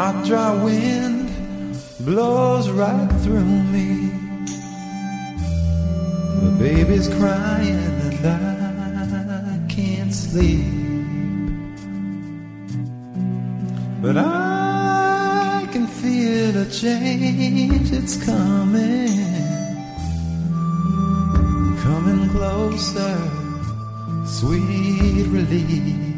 Hot, dry wind blows right through me. The baby's crying and I can't sleep. But I can feel a change, it's coming. Coming closer, sweet release.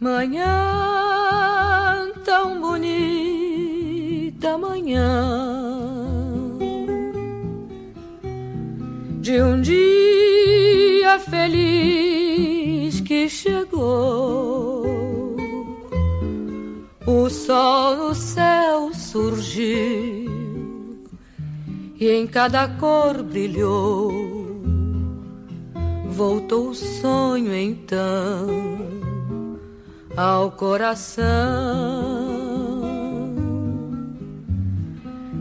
Manhã tão bonita, manhã de um dia feliz que chegou. O sol no céu surgiu e em cada cor brilhou. Voltou o sonho então ao coração.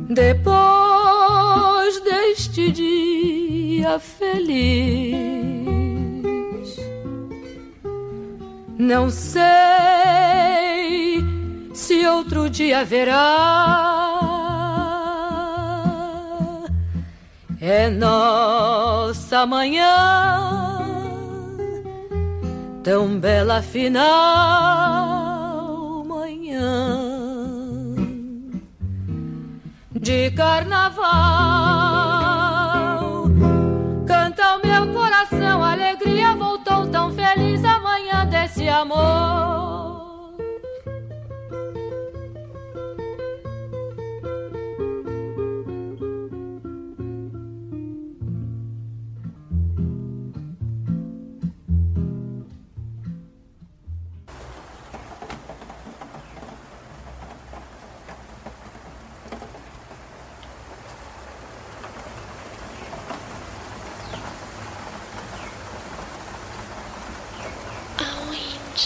Depois deste dia feliz, não sei se outro dia haverá. É nossa manhã tão bela final manhã de carnaval. Canta o meu coração, alegria voltou tão feliz amanhã desse amor.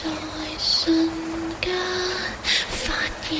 在瞬间发现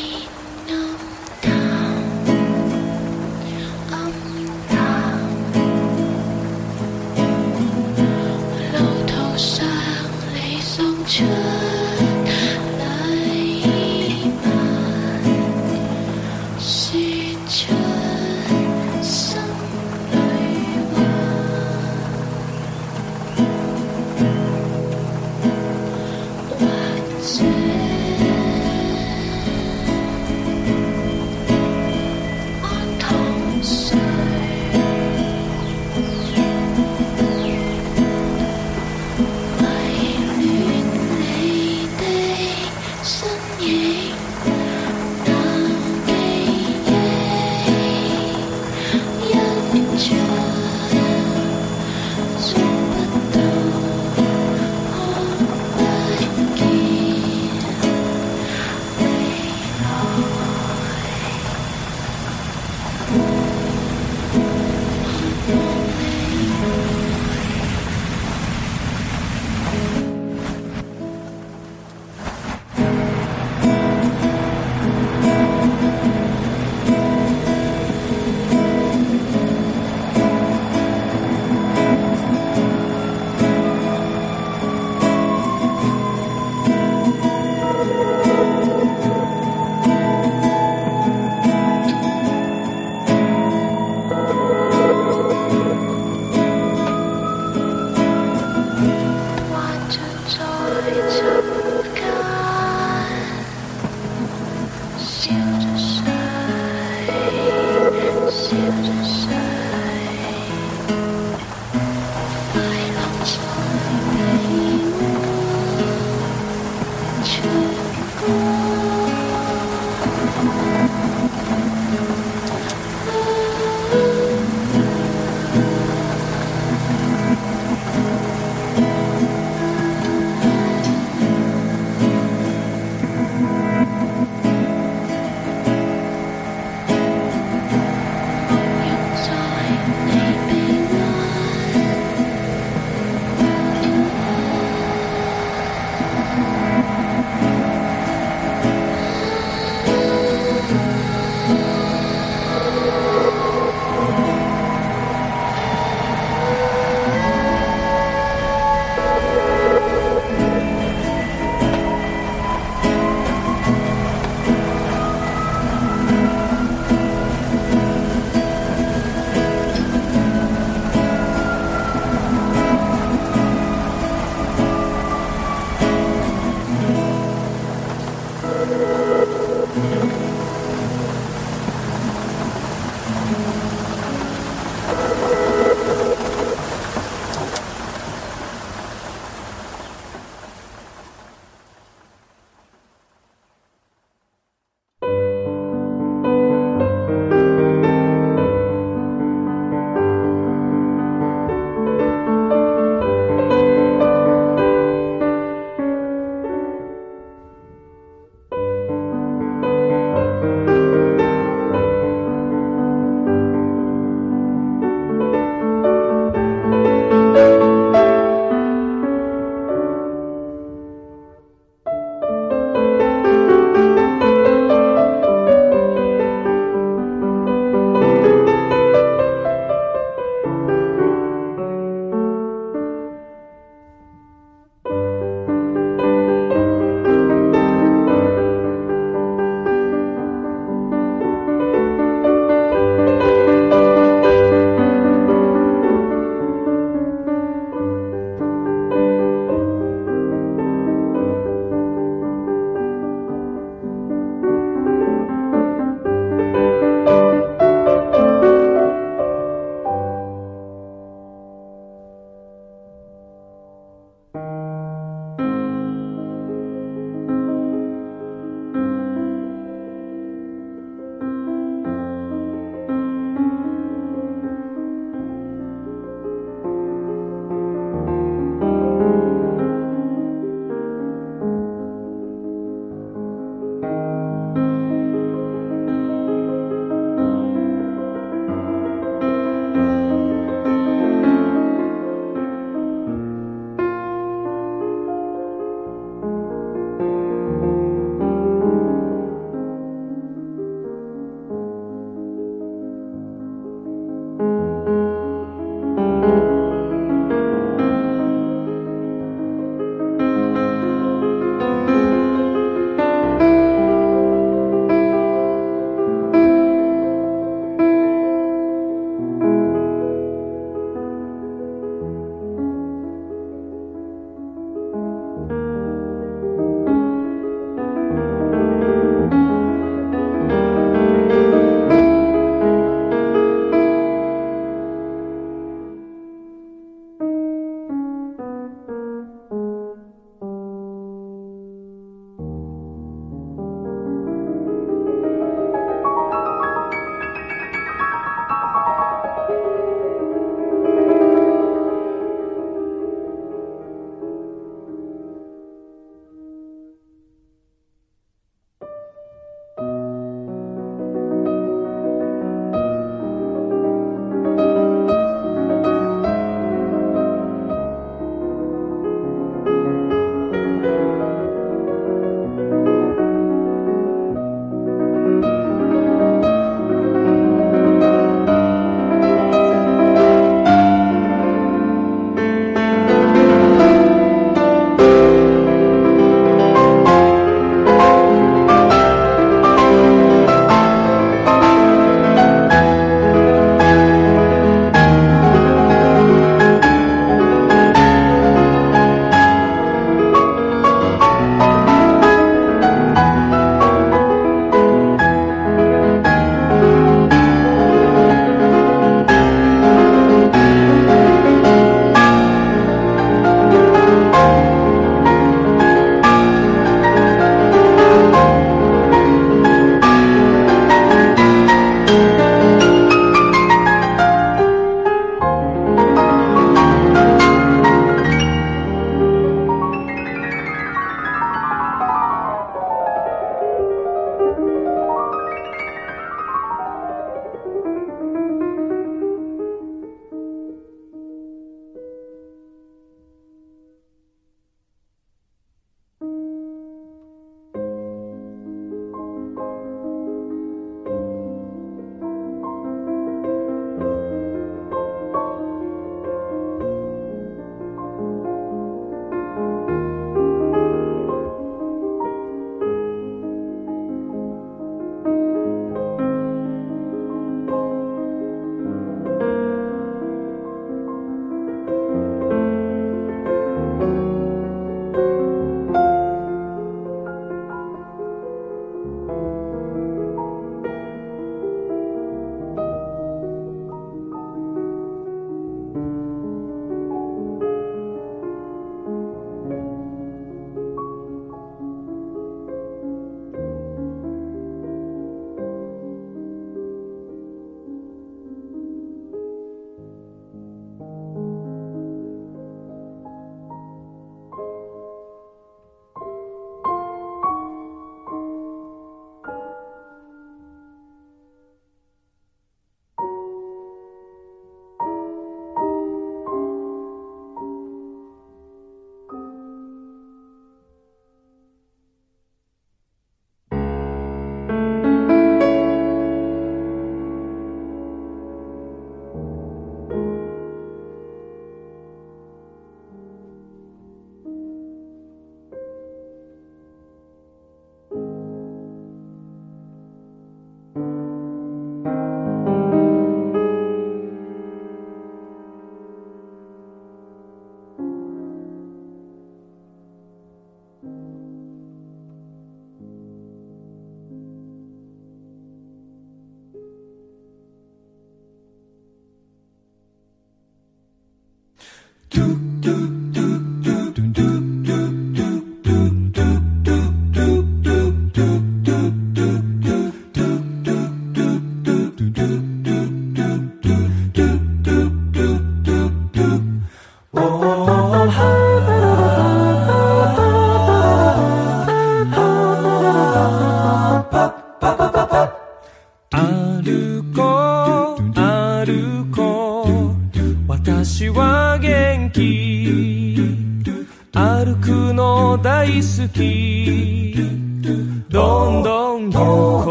do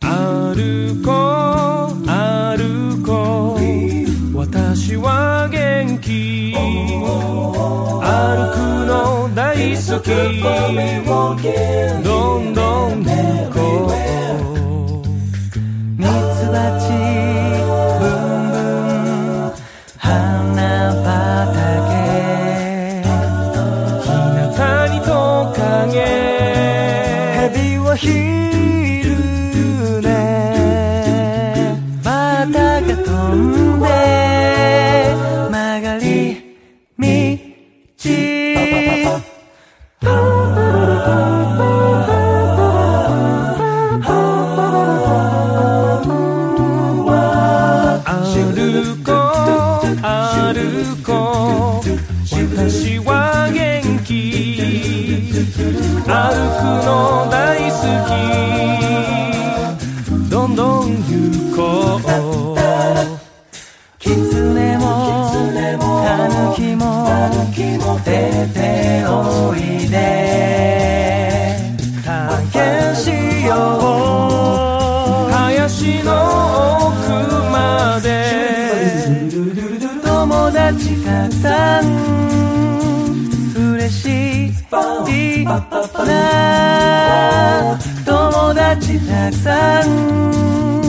歩こう歩こう私は元気歩くの大好きどんどんな友達たくさん